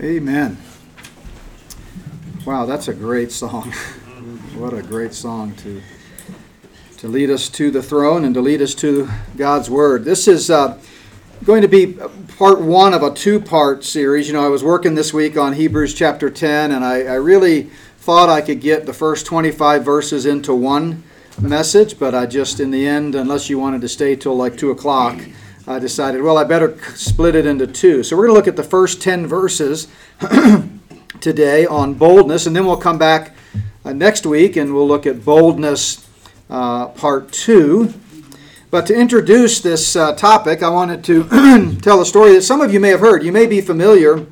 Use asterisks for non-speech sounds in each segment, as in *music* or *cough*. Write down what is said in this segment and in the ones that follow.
Amen. Wow, that's a great song. *laughs* what a great song to to lead us to the throne and to lead us to God's word. This is uh, going to be part one of a two-part series. You know, I was working this week on Hebrews chapter 10, and I, I really thought I could get the first 25 verses into one message, but I just, in the end, unless you wanted to stay till like two o'clock. I decided, well, I better split it into two. So we're going to look at the first 10 verses *clears throat* today on boldness, and then we'll come back uh, next week and we'll look at boldness uh, part two. But to introduce this uh, topic, I wanted to *clears throat* tell a story that some of you may have heard. You may be familiar.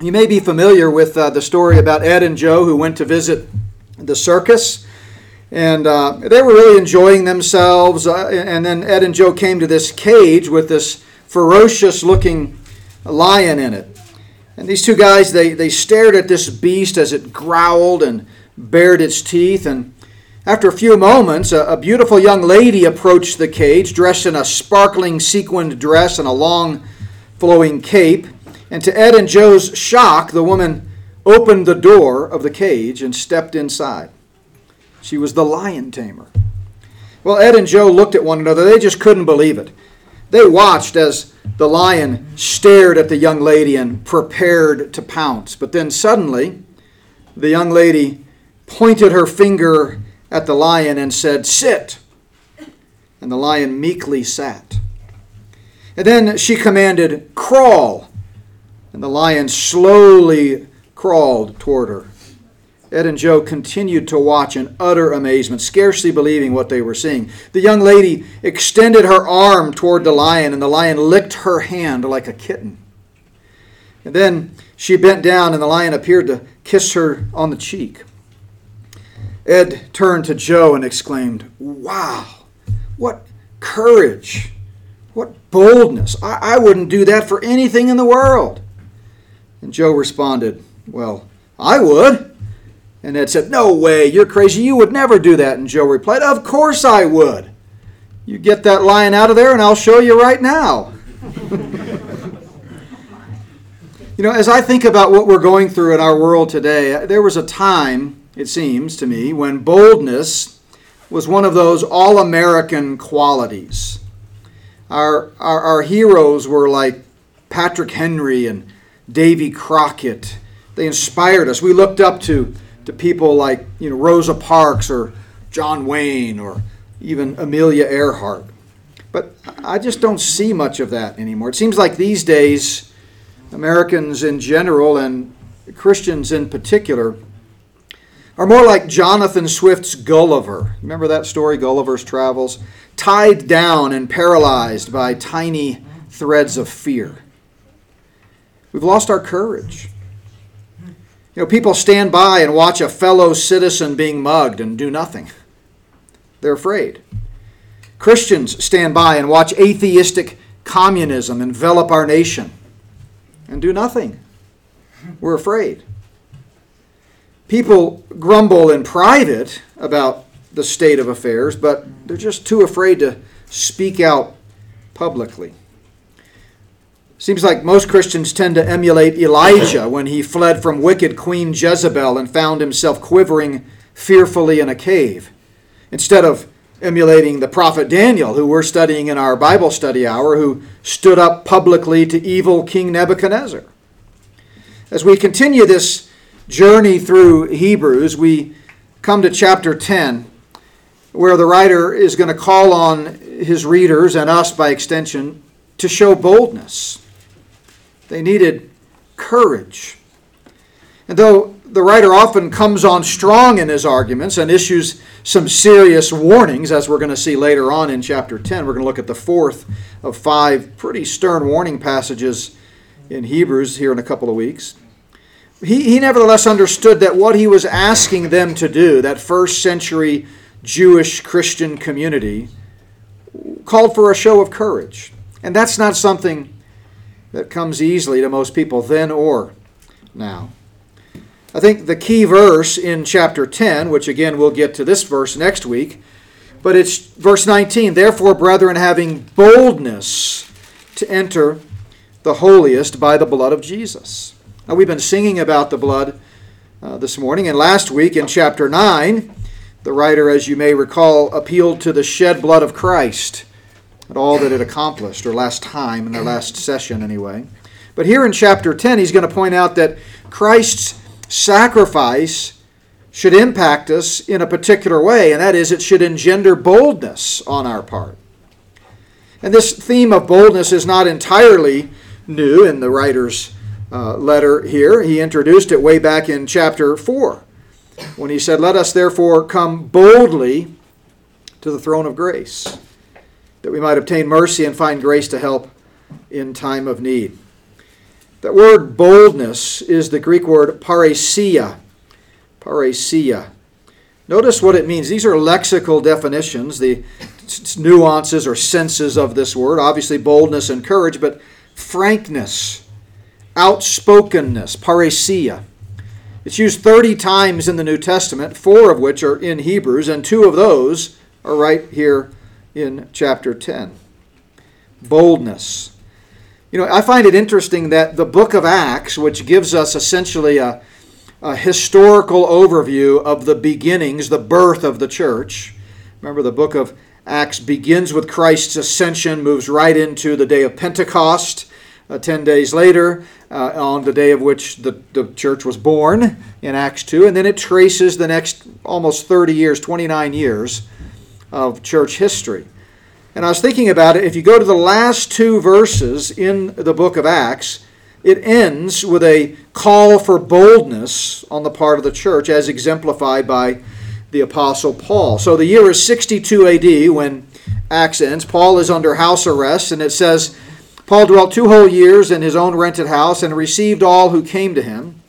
You may be familiar with uh, the story about Ed and Joe who went to visit the circus and uh, they were really enjoying themselves. Uh, and then Ed and Joe came to this cage with this ferocious looking lion in it. And these two guys, they, they stared at this beast as it growled and bared its teeth. And after a few moments, a, a beautiful young lady approached the cage, dressed in a sparkling sequined dress and a long flowing cape. And to Ed and Joe's shock, the woman opened the door of the cage and stepped inside. She was the lion tamer. Well, Ed and Joe looked at one another. They just couldn't believe it. They watched as the lion stared at the young lady and prepared to pounce. But then suddenly, the young lady pointed her finger at the lion and said, Sit. And the lion meekly sat. And then she commanded, Crawl. And the lion slowly crawled toward her. Ed and Joe continued to watch in utter amazement, scarcely believing what they were seeing. The young lady extended her arm toward the lion, and the lion licked her hand like a kitten. And then she bent down, and the lion appeared to kiss her on the cheek. Ed turned to Joe and exclaimed, Wow, what courage! What boldness! I, I wouldn't do that for anything in the world. And Joe responded, Well, I would. And Ed said, No way, you're crazy. You would never do that. And Joe replied, Of course I would. You get that lion out of there, and I'll show you right now. *laughs* you know, as I think about what we're going through in our world today, there was a time, it seems to me, when boldness was one of those all American qualities. Our, our, our heroes were like Patrick Henry and Davy Crockett. They inspired us. We looked up to to people like you know Rosa Parks or John Wayne or even Amelia Earhart. But I just don't see much of that anymore. It seems like these days, Americans in general and Christians in particular are more like Jonathan Swift's Gulliver. Remember that story, Gulliver's Travels? Tied down and paralyzed by tiny threads of fear. We've lost our courage. You know, people stand by and watch a fellow citizen being mugged and do nothing. They're afraid. Christians stand by and watch atheistic communism envelop our nation and do nothing. We're afraid. People grumble in private about the state of affairs, but they're just too afraid to speak out publicly. Seems like most Christians tend to emulate Elijah when he fled from wicked Queen Jezebel and found himself quivering fearfully in a cave. Instead of emulating the prophet Daniel, who we're studying in our Bible study hour, who stood up publicly to evil King Nebuchadnezzar. As we continue this journey through Hebrews, we come to chapter 10, where the writer is going to call on his readers and us by extension to show boldness. They needed courage. And though the writer often comes on strong in his arguments and issues some serious warnings, as we're going to see later on in chapter 10, we're going to look at the fourth of five pretty stern warning passages in Hebrews here in a couple of weeks. He, he nevertheless understood that what he was asking them to do, that first century Jewish Christian community, called for a show of courage. And that's not something that comes easily to most people then or now. I think the key verse in chapter 10, which again we'll get to this verse next week, but it's verse 19. Therefore, brethren, having boldness to enter the holiest by the blood of Jesus. Now, we've been singing about the blood uh, this morning, and last week in chapter 9, the writer, as you may recall, appealed to the shed blood of Christ and all that it accomplished, or last time, in the last session anyway. But here in chapter 10, he's going to point out that Christ's sacrifice should impact us in a particular way, and that is, it should engender boldness on our part. And this theme of boldness is not entirely new in the writer's uh, letter here. He introduced it way back in chapter 4 when he said, Let us therefore come boldly to the throne of grace, that we might obtain mercy and find grace to help in time of need. That word boldness is the Greek word parrhesia. Parrhesia. Notice what it means. These are lexical definitions, the nuances or senses of this word. Obviously, boldness and courage, but frankness, outspokenness, parrhesia. It's used 30 times in the New Testament, four of which are in Hebrews, and two of those are right here in chapter 10. Boldness. You know, I find it interesting that the book of Acts, which gives us essentially a, a historical overview of the beginnings, the birth of the church. Remember, the book of Acts begins with Christ's ascension, moves right into the day of Pentecost. Uh, Ten days later, uh, on the day of which the, the church was born in Acts 2, and then it traces the next almost 30 years, 29 years of church history. And I was thinking about it, if you go to the last two verses in the book of Acts, it ends with a call for boldness on the part of the church, as exemplified by the Apostle Paul. So the year is 62 AD when Acts ends. Paul is under house arrest, and it says Paul dwelt two whole years in his own rented house and received all who came to him,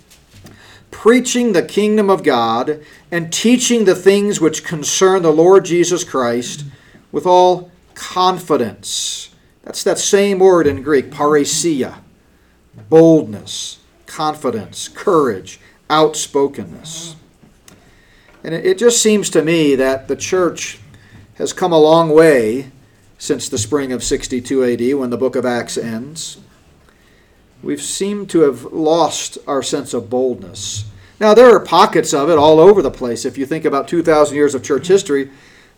preaching the kingdom of God and teaching the things which concern the Lord Jesus Christ with all confidence. That's that same word in Greek, parrhesia. Boldness, confidence, courage, outspokenness. And it just seems to me that the church has come a long way since the spring of 62 AD when the book of Acts ends. We've seemed to have lost our sense of boldness. Now, there are pockets of it all over the place. If you think about 2,000 years of church history,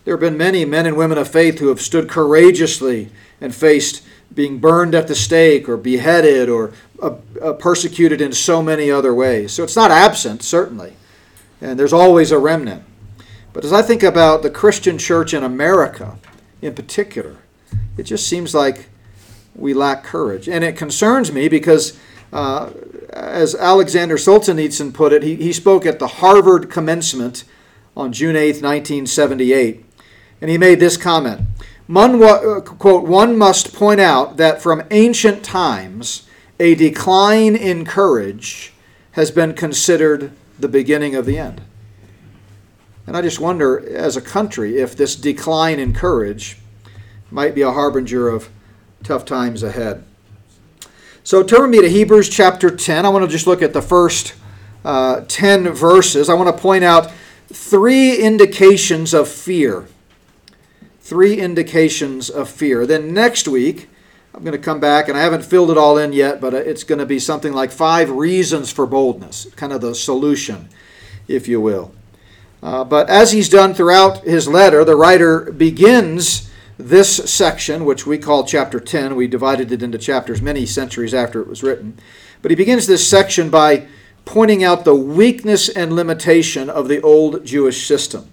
there have been many men and women of faith who have stood courageously and faced being burned at the stake or beheaded or uh, uh, persecuted in so many other ways. So it's not absent, certainly and there's always a remnant. But as I think about the Christian church in America in particular, it just seems like we lack courage. And it concerns me because, uh, as Alexander Solzhenitsyn put it, he, he spoke at the Harvard commencement on June 8, 1978, and he made this comment. One, uh, quote, one must point out that from ancient times, a decline in courage has been considered the beginning of the end. And I just wonder, as a country, if this decline in courage might be a harbinger of tough times ahead. So turn with me to Hebrews chapter 10. I want to just look at the first uh, 10 verses. I want to point out three indications of fear. Three indications of fear. Then next week, I'm going to come back, and I haven't filled it all in yet, but it's going to be something like five reasons for boldness, kind of the solution, if you will. Uh, but as he's done throughout his letter, the writer begins this section, which we call chapter 10. We divided it into chapters many centuries after it was written. But he begins this section by pointing out the weakness and limitation of the old Jewish system.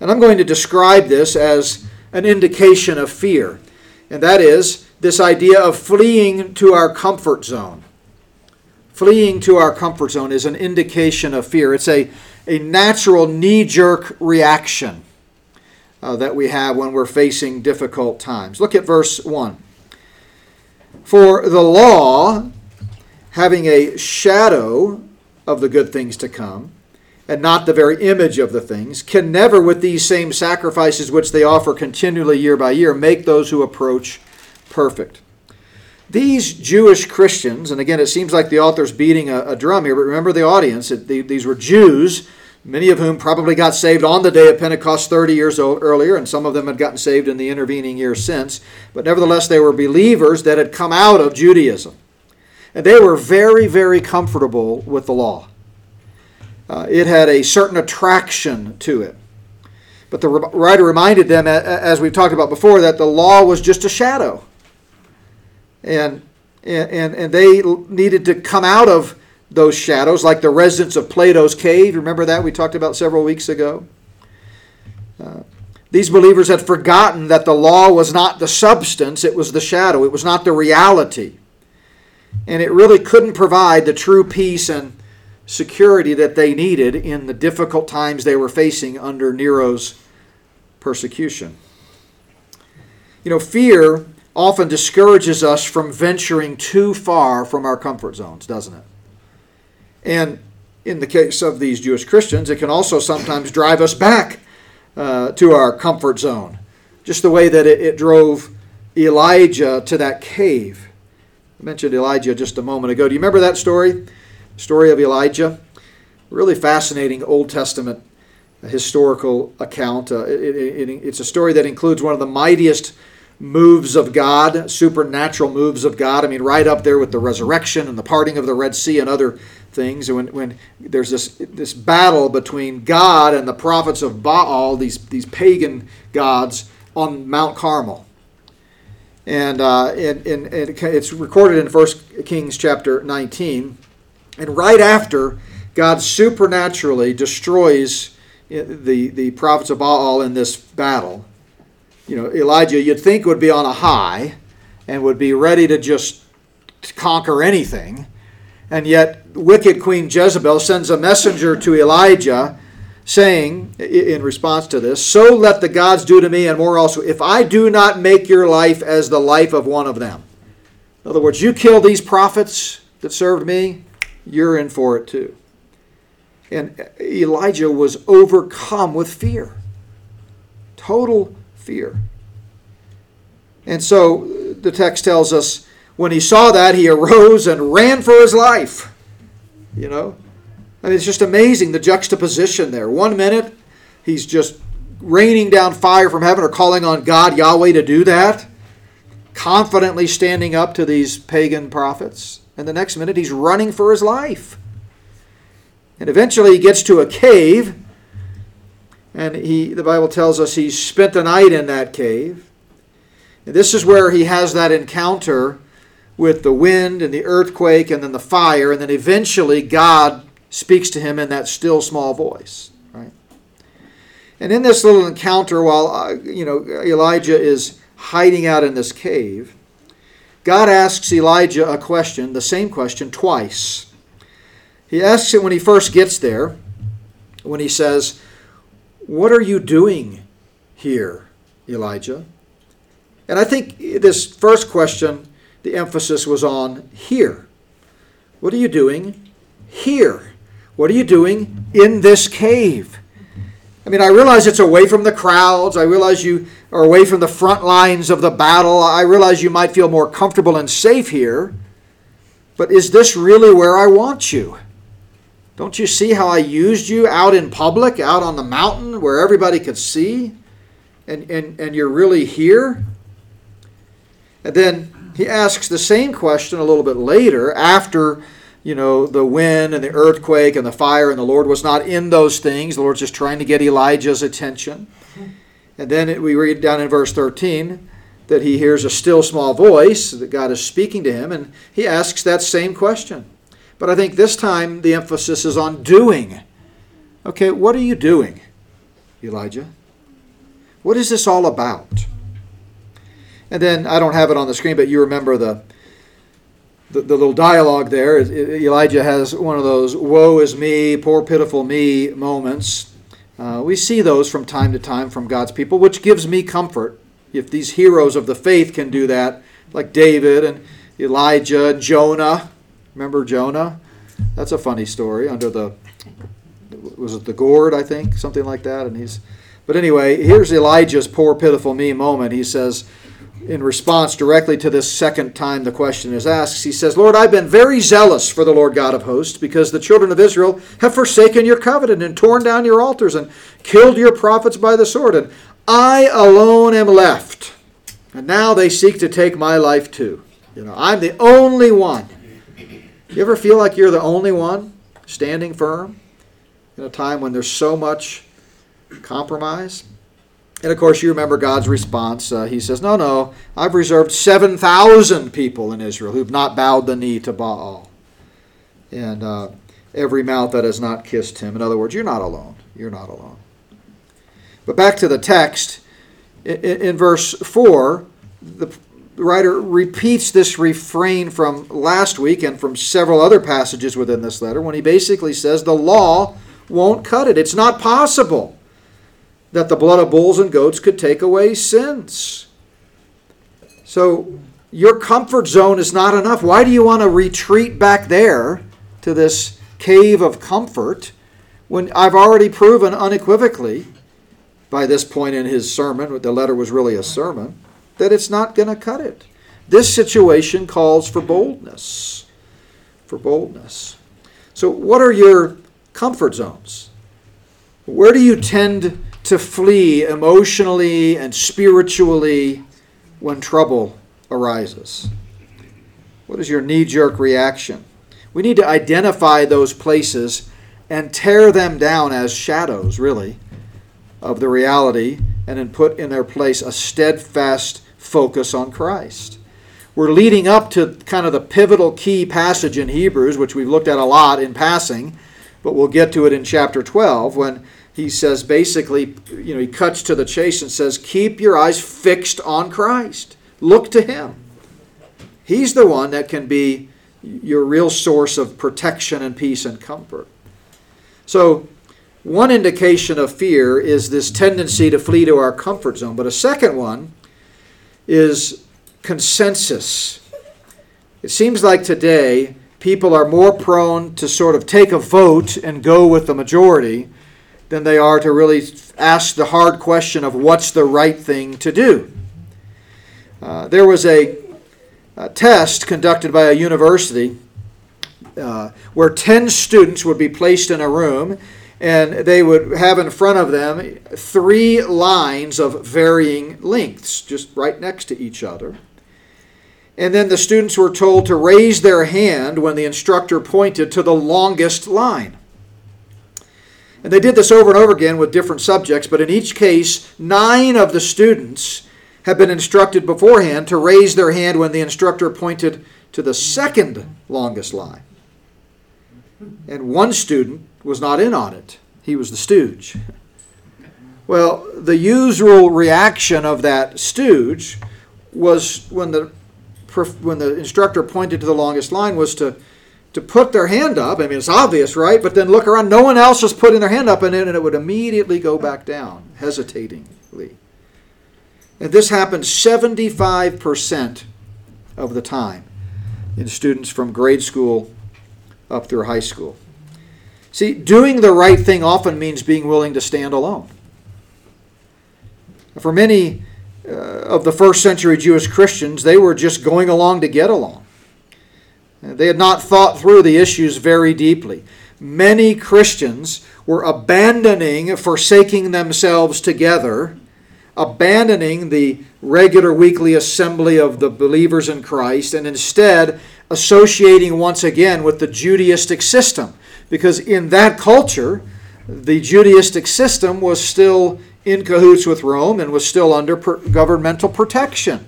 And I'm going to describe this as an indication of fear, and that is this idea of fleeing to our comfort zone. Fleeing to our comfort zone is an indication of fear. It's a, a natural knee jerk reaction uh, that we have when we're facing difficult times. Look at verse 1. For the law, having a shadow of the good things to come, and not the very image of the things, can never, with these same sacrifices which they offer continually year by year, make those who approach perfect. These Jewish Christians, and again, it seems like the author's beating a, a drum here, but remember the audience. It, the, these were Jews, many of whom probably got saved on the day of Pentecost 30 years earlier, and some of them had gotten saved in the intervening years since. But nevertheless, they were believers that had come out of Judaism. And they were very, very comfortable with the law. Uh, it had a certain attraction to it. But the writer reminded them, as we've talked about before, that the law was just a shadow. And, and, and they needed to come out of those shadows, like the residents of Plato's cave. Remember that we talked about several weeks ago? Uh, these believers had forgotten that the law was not the substance, it was the shadow, it was not the reality. And it really couldn't provide the true peace and security that they needed in the difficult times they were facing under Nero's persecution. You know, fear often discourages us from venturing too far from our comfort zones, doesn't it? And in the case of these Jewish Christians, it can also sometimes drive us back uh, to our comfort zone, just the way that it, it drove Elijah to that cave. I mentioned Elijah just a moment ago. Do you remember that story? story of Elijah. Really fascinating Old Testament historical account. Uh, it, it, it's a story that includes one of the mightiest moves of God, supernatural moves of God. I mean, right up there with the resurrection and the parting of the Red Sea and other things. When, when there's this, this battle between God and the prophets of Baal, these, these pagan gods, on Mount Carmel. And, uh, and, and, and it's recorded in 1 Kings chapter 19. And right after, God supernaturally destroys the, the prophets of Baal in this battle. You know, Elijah, you'd think would be on a high and would be ready to just conquer anything. And yet, wicked Queen Jezebel sends a messenger to Elijah saying, in response to this, So let the gods do to me, and more also, if I do not make your life as the life of one of them. In other words, you kill these prophets that served me, you're in for it too. And Elijah was overcome with fear. Total fear. And so the text tells us when he saw that, he arose and ran for his life. You know? I mean, it's just amazing the juxtaposition there. One minute, he's just raining down fire from heaven or calling on God, Yahweh, to do that, confidently standing up to these pagan prophets. And the next minute, he's running for his life. And eventually, he gets to a cave. And he, the Bible tells us he spent the night in that cave. And this is where he has that encounter with the wind and the earthquake and then the fire. And then eventually, God speaks to him in that still small voice. Right? And in this little encounter, while uh, you know Elijah is hiding out in this cave, God asks Elijah a question, the same question, twice. He asks it when he first gets there, when he says, What are you doing here, Elijah? And I think this first question, the emphasis was on here. What are you doing here? What are you doing in this cave? I mean, I realize it's away from the crowds. I realize you are away from the front lines of the battle. I realize you might feel more comfortable and safe here. But is this really where I want you? Don't you see how I used you out in public, out on the mountain where everybody could see? And, and, and you're really here? And then he asks the same question a little bit later after you know, the wind and the earthquake and the fire, and the Lord was not in those things. The Lord's just trying to get Elijah's attention. And then it, we read down in verse 13 that he hears a still small voice, that God is speaking to him, and he asks that same question. But I think this time the emphasis is on doing. Okay, what are you doing, Elijah? What is this all about? And then I don't have it on the screen, but you remember the the, the little dialogue there. Elijah has one of those woe is me, poor pitiful me moments. Uh, we see those from time to time from God's people, which gives me comfort. If these heroes of the faith can do that, like David and Elijah and Jonah. Remember Jonah? That's a funny story under the was it the gourd, I think, something like that. And he's but anyway, here's Elijah's poor pitiful me moment. He says, in response directly to this second time the question is asked, he says, Lord, I've been very zealous for the Lord God of hosts because the children of Israel have forsaken your covenant and torn down your altars and killed your prophets by the sword. And I alone am left. And now they seek to take my life too. You know, I'm the only one You ever feel like you're the only one standing firm in a time when there's so much compromise? And of course, you remember God's response. Uh, he says, No, no, I've reserved 7,000 people in Israel who've not bowed the knee to Baal. And uh, every mouth that has not kissed him. In other words, you're not alone. You're not alone. But back to the text, in, in verse 4, the writer repeats this refrain from last week and from several other passages within this letter when he basically says the law won't cut it. It's not possible that the blood of bulls and goats could take away sins. So your comfort zone is not enough. Why do you want to retreat back there to this cave of comfort when I've already proven unequivocally by this point in his sermon, the letter was really a sermon, that it's not going to cut it. This situation calls for boldness. For boldness. So, what are your comfort zones? Where do you tend to flee emotionally and spiritually when trouble arises? What is your knee jerk reaction? We need to identify those places and tear them down as shadows, really, of the reality and then put in their place a steadfast focus on Christ. We're leading up to kind of the pivotal key passage in Hebrews, which we've looked at a lot in passing, but we'll get to it in chapter 12 when he says basically, you know, he cuts to the chase and says, Keep your eyes fixed on Christ. Look to him. He's the one that can be your real source of protection and peace and comfort. So, one indication of fear is this tendency to flee to our comfort zone, but a second one is consensus. It seems like today people are more prone to sort of take a vote and go with the majority than they are to really ask the hard question of what's the right thing to do. Uh, there was a, a, test conducted by a university uh, where 10 students would be placed in a room and they would have in front of them three lines of varying lengths, just right next to each other. And then the students were told to raise their hand when the instructor pointed to the longest line. And they did this over and over again with different subjects, but in each case, nine of the students had been instructed beforehand to raise their hand when the instructor pointed to the second longest line. And one student was not in on it, he was the stooge. Well, the usual reaction of that stooge was when the when the instructor pointed to the longest line was to to put their hand up. I mean, it's obvious, right? But then look around. No one else is putting their hand up in it, and it would immediately go back down, hesitatingly. And this happens 75% of the time in students from grade school up through high school. See, doing the right thing often means being willing to stand alone. For many uh, of the first century Jewish Christians, they were just going along to get along. They had not thought through the issues very deeply. Many Christians were abandoning, forsaking themselves together, abandoning the regular weekly assembly of the believers in Christ, and instead associating once again with the Judaistic system. Because in that culture, the Judaistic system was still in cahoots with Rome and was still under governmental protection.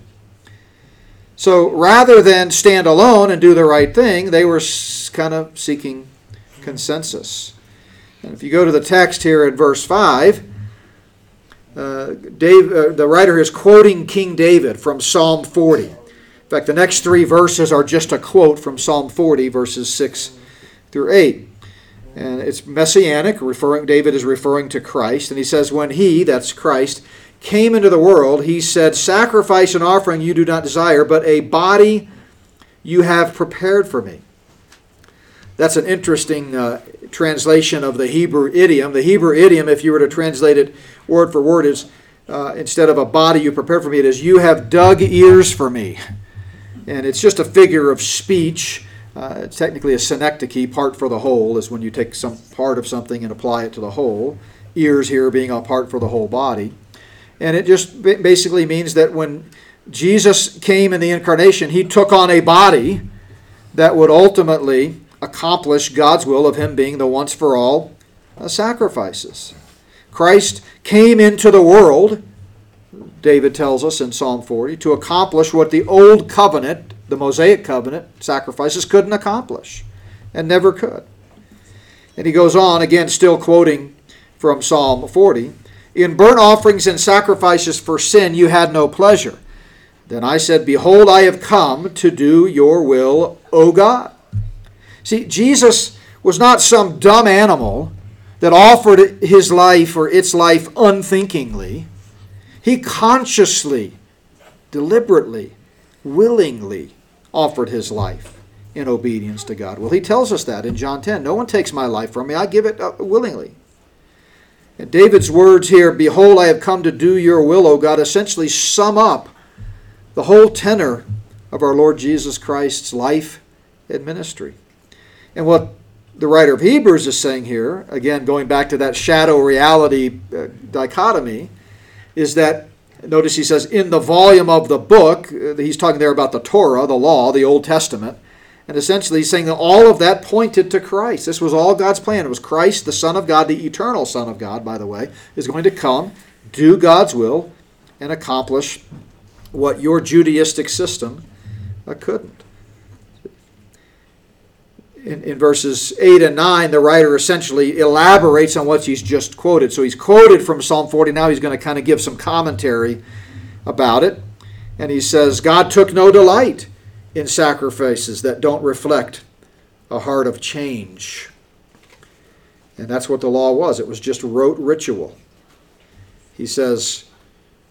So rather than stand alone and do the right thing, they were kind of seeking consensus. And if you go to the text here in verse 5, uh, Dave, uh, the writer is quoting King David from Psalm 40. In fact, the next three verses are just a quote from Psalm 40, verses 6 through 8. And it's messianic, referring David is referring to Christ, and he says, When he, that's Christ, came into the world, he said, Sacrifice and offering you do not desire, but a body you have prepared for me. That's an interesting uh, translation of the Hebrew idiom. The Hebrew idiom, if you were to translate it word for word, is uh, instead of a body you prepared for me, it is, You have dug ears for me. And it's just a figure of speech. Uh, it's technically a synecdoche, part for the whole, is when you take some part of something and apply it to the whole. Ears here being a part for the whole body. And it just basically means that when Jesus came in the incarnation, he took on a body that would ultimately accomplish God's will of him being the once for all uh, sacrifices. Christ came into the world, David tells us in Psalm 40, to accomplish what the old covenant, the Mosaic covenant sacrifices, couldn't accomplish and never could. And he goes on, again, still quoting from Psalm 40 In burnt offerings and sacrifices for sin you had no pleasure. Then I said, Behold, I have come to do your will, O God. See, Jesus was not some dumb animal that offered his life or its life unthinkingly. He consciously, deliberately, willingly offered his life in obedience to God. Well, he tells us that in John 10. No one takes my life from me, I give it uh, willingly. And David's words here, Behold, I have come to do your will, O God, essentially sum up the whole tenor of our Lord Jesus Christ's life and ministry. And what the writer of Hebrews is saying here, again, going back to that shadow reality uh, dichotomy, is that notice he says, in the volume of the book, uh, he's talking there about the Torah, the law, the Old Testament. And essentially, he's saying that all of that pointed to Christ. This was all God's plan. It was Christ, the Son of God, the eternal Son of God, by the way, is going to come, do God's will, and accomplish what your Judaistic system uh, couldn't in, in verses 8 and 9, the writer essentially elaborates on what he's just quoted. So he's quoted from Psalm 40. Now he's going to kind of give some commentary about it. And he says, God took no delight in sacrifices that don't reflect a heart of change. And that's what the law was. It was just rote ritual. He says,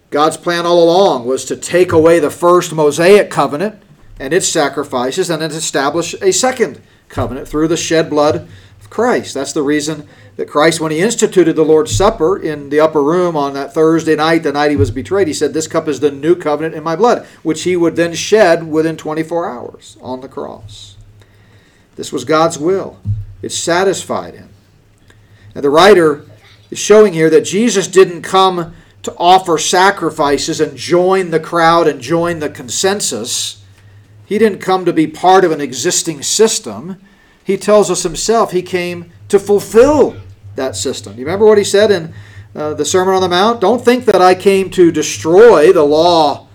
God's plan all along was to take away the first Mosaic covenant and its sacrifices and then establish a second covenant through the shed blood Christ. That's the reason that Christ, when he instituted the Lord's Supper in the upper room on that Thursday night, the night he was betrayed, he said, This cup is the new covenant in my blood, which he would then shed within 24 hours on the cross. This was God's will, it satisfied him. And the writer is showing here that Jesus didn't come to offer sacrifices and join the crowd and join the consensus. He didn't come to be part of an existing system. He tells us himself he came to fulfill that system. You remember what he said in uh, the Sermon on the Mount? Don't think that I came to destroy the law,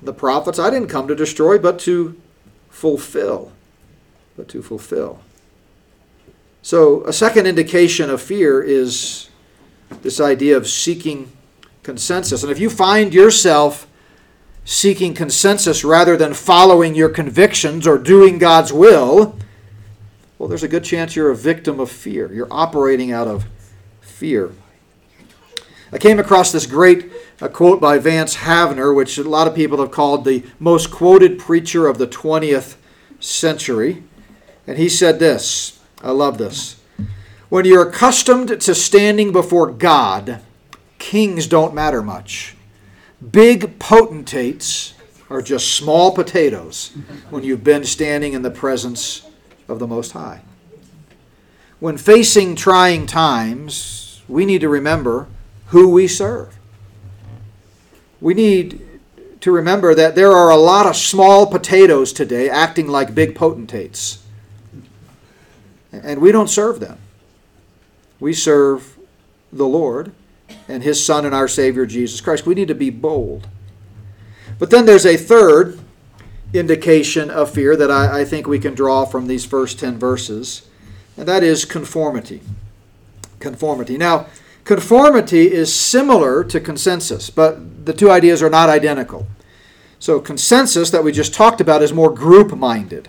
the prophets. I didn't come to destroy, but to fulfill. But to fulfill. So, a second indication of fear is this idea of seeking consensus. And if you find yourself seeking consensus rather than following your convictions or doing God's will, well, there's a good chance you're a victim of fear. You're operating out of fear. I came across this great uh, quote by Vance Havner, which a lot of people have called the most quoted preacher of the 20th century. And he said this I love this. When you're accustomed to standing before God, kings don't matter much. Big potentates are just small potatoes when you've been standing in the presence of the Most High. When facing trying times, we need to remember who we serve. We need to remember that there are a lot of small potatoes today acting like big potentates. And we don't serve them. We serve the Lord and his Son and our Savior Jesus Christ. We need to be bold. But then there's a third indication of fear that I, I, think we can draw from these first 10 verses, and that is conformity. Conformity. Now, conformity is similar to consensus, but the two ideas are not identical. So, consensus that we just talked about is more group minded.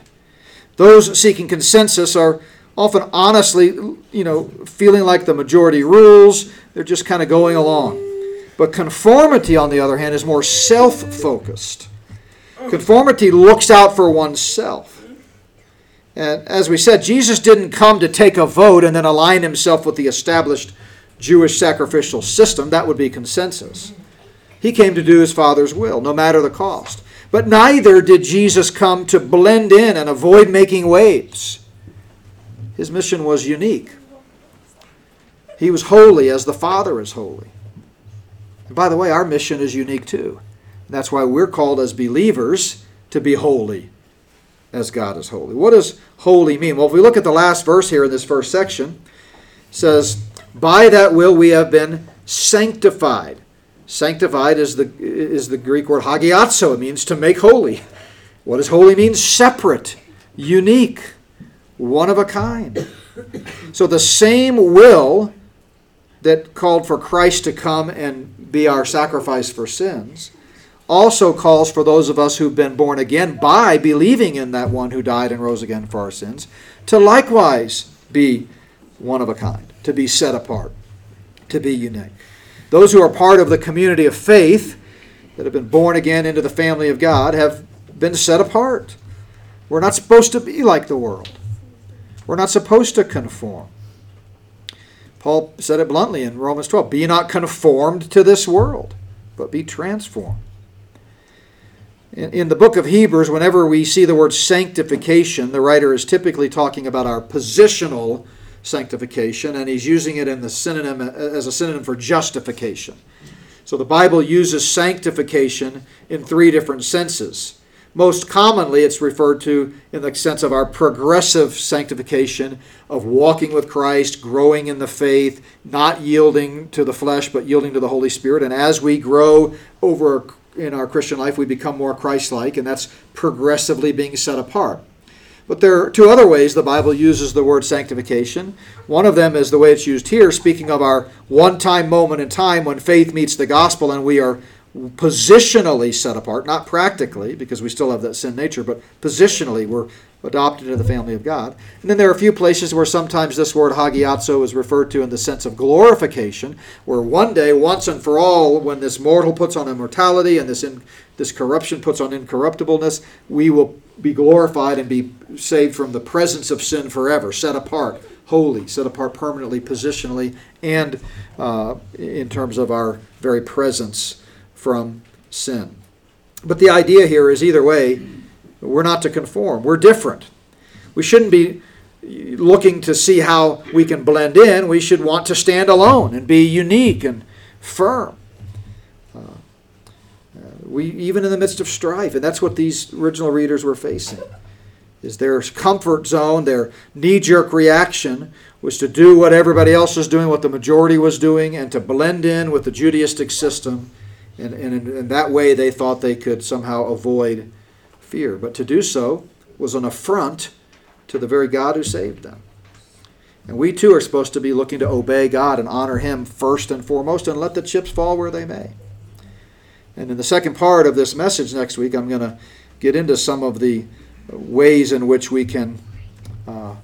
Those seeking consensus are often honestly, you know, feeling like the majority rules. They're just kind of going along. But conformity, on the other hand, is more self focused. Conformity looks out for oneself. And as we said, Jesus didn't come to take a vote and then align himself with the established Jewish sacrificial system. That would be consensus. He came to do his Father's will, no matter the cost. But neither did Jesus come to blend in and avoid making waves. His mission was unique. He was holy as the Father is holy. And by the way, our mission is unique too. That's why we're called as believers to be holy as God is holy. What does holy mean? Well, if we look at the last verse here in this first section, it says, By that will we have been sanctified. Sanctified is the, is the Greek word hagiazo. It means to make holy. What does holy mean? Separate, unique, one of a kind. So the same will that called for Christ to come and be our sacrifice for sins also calls for those of us who've been born again by believing in that one who died and rose again for our sins to likewise be one of a kind, to be set apart, to be unique. Those who are part of the community of faith that have been born again into the family of God have been set apart. We're not supposed to be like the world. We're not supposed to conform. Paul said it bluntly in Romans 12 Be not conformed to this world, but be transformed. In, the book of Hebrews, whenever we see the word sanctification, the writer is typically talking about our positional sanctification, and he's using it in the synonym uh, as a synonym for justification. So the Bible uses sanctification in three different senses. Most commonly, it's referred to in the sense of our progressive sanctification of walking with Christ, growing in the faith, not yielding to the flesh, but yielding to the Holy Spirit. And as we grow over in our Christian life, we become more Christ like, and that's progressively being set apart. But there are two other ways the Bible uses the word sanctification. One of them is the way it's used here, speaking of our one time moment in time when faith meets the gospel and we are positionally set apart, not practically, because we still have that sin nature, but positionally we're adopted into the family of God. And then there are a few places where sometimes this word hagiazo is referred to in the sense of glorification, where one day, once and for all, when this mortal puts on immortality and this, in, this corruption puts on incorruptibleness, we will be glorified and be saved from the presence of sin forever, set apart, holy, set apart permanently, positionally, and uh, in terms of our very presence from sin. But the idea here is either way, we're not to conform. We're different. We shouldn't be looking to see how we can blend in. We should want to stand alone and be unique and firm. Uh, we even in the midst of strife, and that's what these original readers were facing. Is their comfort zone, their knee-jerk reaction was to do what everybody else was doing, what the majority was doing, and to blend in with the Judaistic system and, and in, in that way, they thought they could somehow avoid fear. But to do so was an affront to the very God who saved them. And we too are supposed to be looking to obey God and honor Him first and foremost and let the chips fall where they may. And in the second part of this message next week, I'm going to get into some of the ways in which we can uh,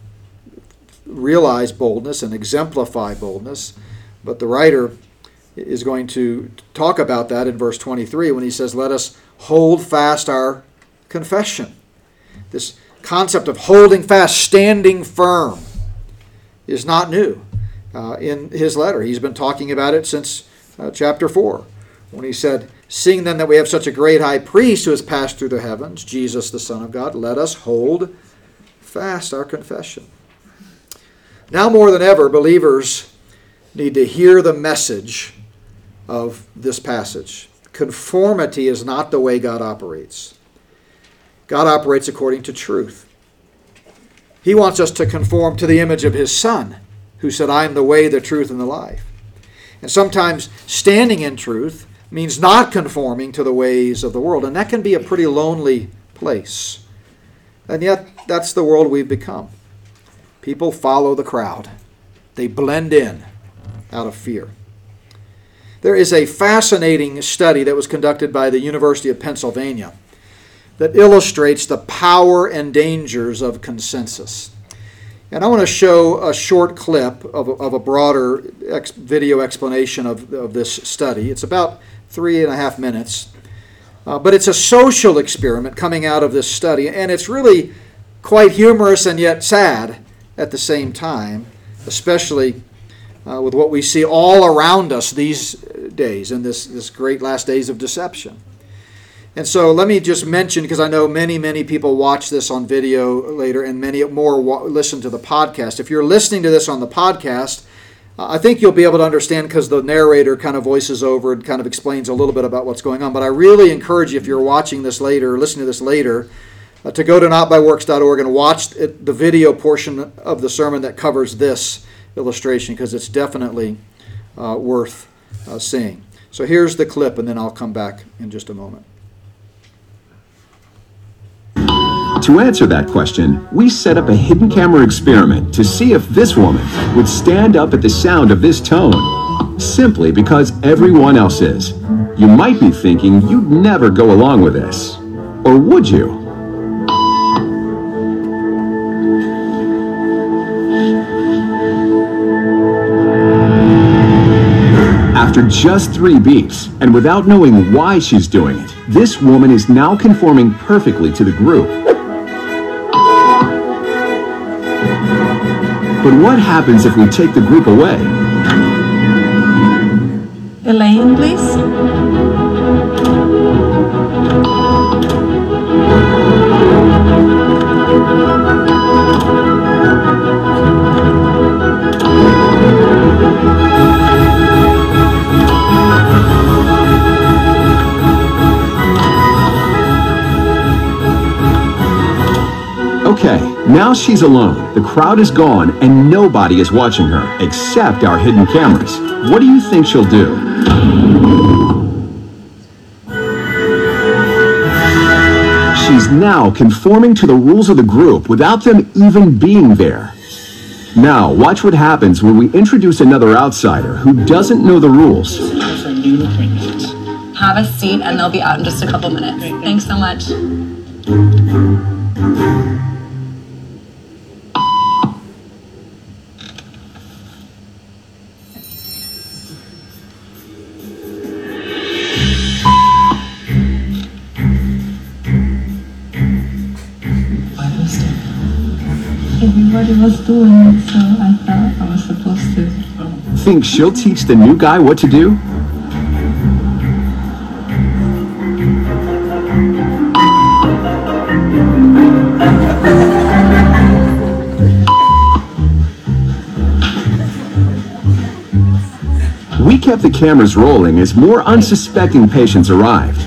realize boldness and exemplify boldness. But the writer is going to talk about that in verse 23 when he says, Let us hold fast our confession. This concept of holding fast, standing firm, is not new uh, in his letter. He's been talking about it since uh, chapter 4 when he said, Seeing then that we have such a great high priest who has passed through the heavens, Jesus the Son of God, let us hold fast our confession. Now more than ever, believers need to hear the message of this passage. Conformity is not the way God operates. God operates according to truth. He wants us to conform to the image of His Son, who said, I am the way, the truth, and the life. And sometimes standing in truth means not conforming to the ways of the world, and that can be a pretty lonely place. And yet, that's the world we've become. People follow the crowd, they blend in out of fear. There is a fascinating study that was conducted by the University of Pennsylvania that illustrates the power and dangers of consensus. And I want to show a short clip of a, of a broader ex- video explanation of, of this study. It's about three and a half minutes. Uh, but it's a social experiment coming out of this study, and it's really quite humorous and yet sad at the same time, especially uh, with what we see all around us these days in this, this great last days of deception. And so let me just mention, because I know many, many people watch this on video later and many more wa- listen to the podcast. If you're listening to this on the podcast, uh, I think you'll be able to understand because the narrator kind of voices over and kind of explains a little bit about what's going on. But I really encourage you, if you're watching this later or listening to this later, uh, to go to notbyworks.org and watch the video portion of the sermon that covers this illustration because it's definitely uh, worth uh, seeing. So here's the clip, and then I'll come back in just a moment. To answer that question, we set up a hidden camera experiment to see if this woman would stand up at the sound of this tone, simply because everyone else is. You might be thinking you'd never go along with this. Or would you? After just three beeps, and without knowing why she's doing it, this woman is now conforming perfectly to the group. But what happens if we take the group away? Now she's alone. The crowd is gone and nobody is watching her except our hidden cameras. What do you think she'll do? She's now conforming to the rules of the group without them even being there. Now, watch what happens when we introduce another outsider who doesn't know the rules. Have a seat and they'll be out in just a couple minutes. Thanks so much. Doing so I thought I was supposed to. Um, Think she'll teach the new guy what to do? We kept the cameras rolling as more unsuspecting patients arrived.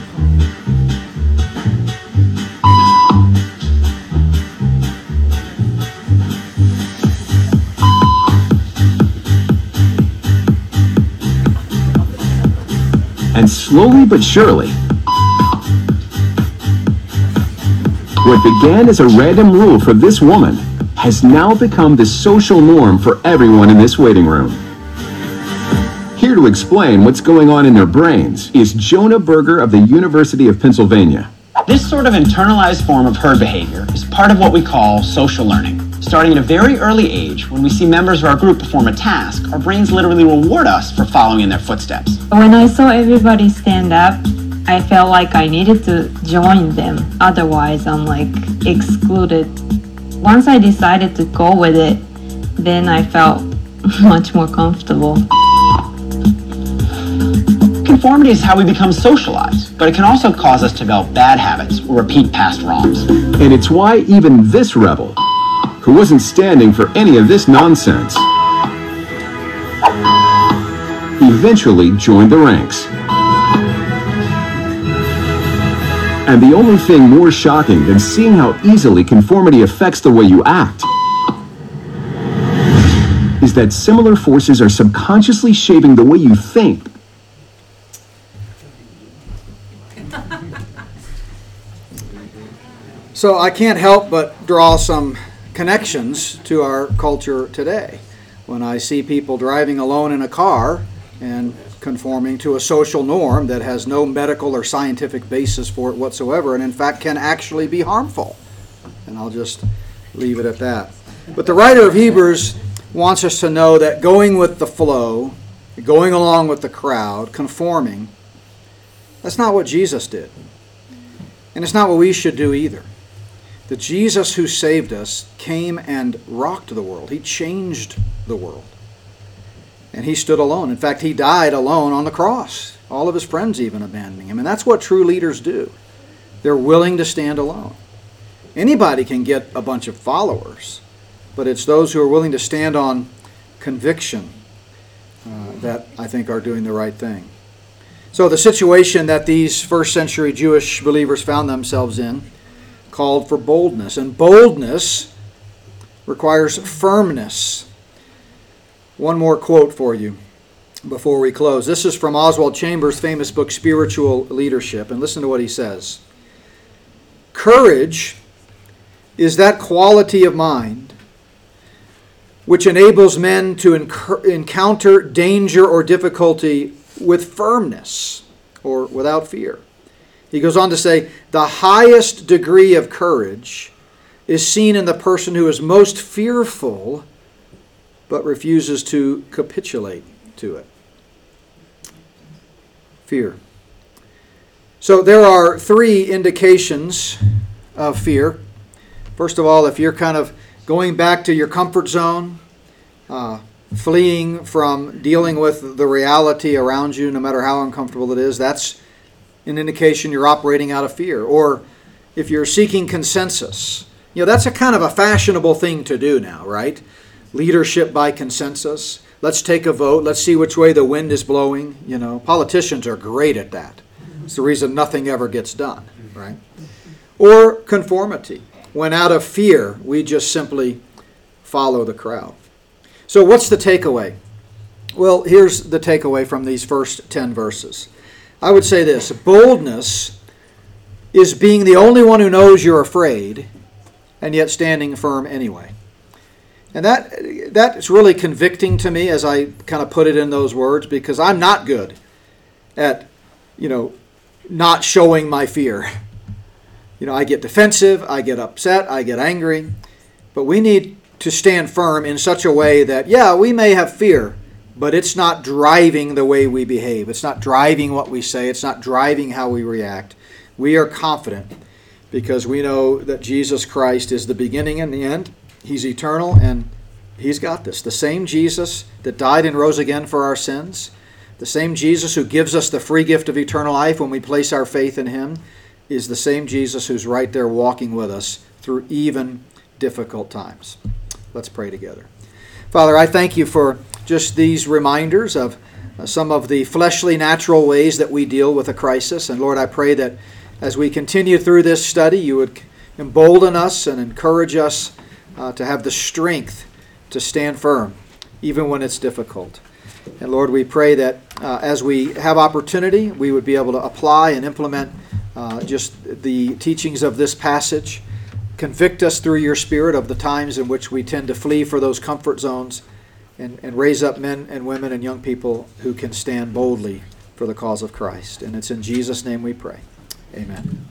Slowly but surely, what began as a random rule for this woman has now become the social norm for everyone in this waiting room. Here to explain what's going on in their brains is Jonah Berger of the University of Pennsylvania. This sort of internalized form of herd behavior is part of what we call social learning. Starting at a very early age, when we see members of our group perform a task, our brains literally reward us for following in their footsteps. When I saw everybody stand up, I felt like I needed to join them. Otherwise, I'm like excluded. Once I decided to go with it, then I felt *laughs* much more comfortable. Conformity is how we become socialized, but it can also cause us to develop bad habits or repeat past wrongs. And it's why even this rebel, who wasn't standing for any of this nonsense, eventually joined the ranks. And the only thing more shocking than seeing how easily conformity affects the way you act is that similar forces are subconsciously shaping the way you think So I can't help but draw some connections to our culture today. When I see people driving alone in a car and conforming to a social norm that has no medical or scientific basis for it whatsoever, and in fact can actually be harmful. And I'll just leave it at that. But the writer of Hebrews wants us to know that going with the flow, going along with the crowd, conforming, that's not what Jesus did. And it's not what we should do either. The Jesus who saved us came and rocked the world. He changed the world. And he stood alone. In fact, he died alone on the cross. All of his friends even abandoning him. And that's what true leaders do. They're willing to stand alone. Anybody can get a bunch of followers, but it's those who are willing to stand on conviction uh, that I think are doing the right thing. So, the situation that these first century Jewish believers found themselves in called for boldness. And boldness requires firmness. One more quote for you before we close. This is from Oswald Chambers' famous book, Spiritual Leadership. And listen to what he says Courage is that quality of mind which enables men to enc- encounter danger or difficulty with firmness or without fear. He goes on to say the highest degree of courage is seen in the person who is most fearful but refuses to capitulate to it. Fear. So there are three indications of fear. First of all, if you're kind of going back to your comfort zone, uh, fleeing from dealing with the reality around you, no matter how uncomfortable it is, that's an indication you're operating out of fear. Or if you're seeking consensus, you know, that's a kind of a fashionable thing to do now, right? Leadership by consensus. Let's take a vote. Let's see which way the wind is blowing. You know, politicians are great at that. It's the reason nothing ever gets done, right? Or conformity. When out of fear, we just simply follow the crowd. So, what's the takeaway? Well, here's the takeaway from these first 10 verses. I would say this boldness is being the only one who knows you're afraid and yet standing firm anyway. And that that's really convicting to me as I kind of put it in those words because I'm not good at you know not showing my fear. You know, I get defensive, I get upset, I get angry, but we need to stand firm in such a way that yeah, we may have fear, but it's not driving the way we behave. It's not driving what we say, it's not driving how we react. We are confident because we know that Jesus Christ is the beginning and the end. He's eternal and He's got this. The same Jesus that died and rose again for our sins, the same Jesus who gives us the free gift of eternal life when we place our faith in Him, is the same Jesus who's right there walking with us through even difficult times. Let's pray together. Father, I thank you for just these reminders of uh, some of the fleshly, natural ways that we deal with a crisis. And Lord, I pray that as we continue through this study, you would embolden us and encourage us uh, to have the strength to stand firm, even when it's difficult. And Lord, we pray that uh, as we have opportunity, we would be able to apply and implement uh, just the teachings of this passage. Convict us through your Spirit of the times in which we tend to flee for those comfort zones and, and raise up men and women and young people who can stand boldly for the cause of Christ. And it's in Jesus' name we pray. Amen.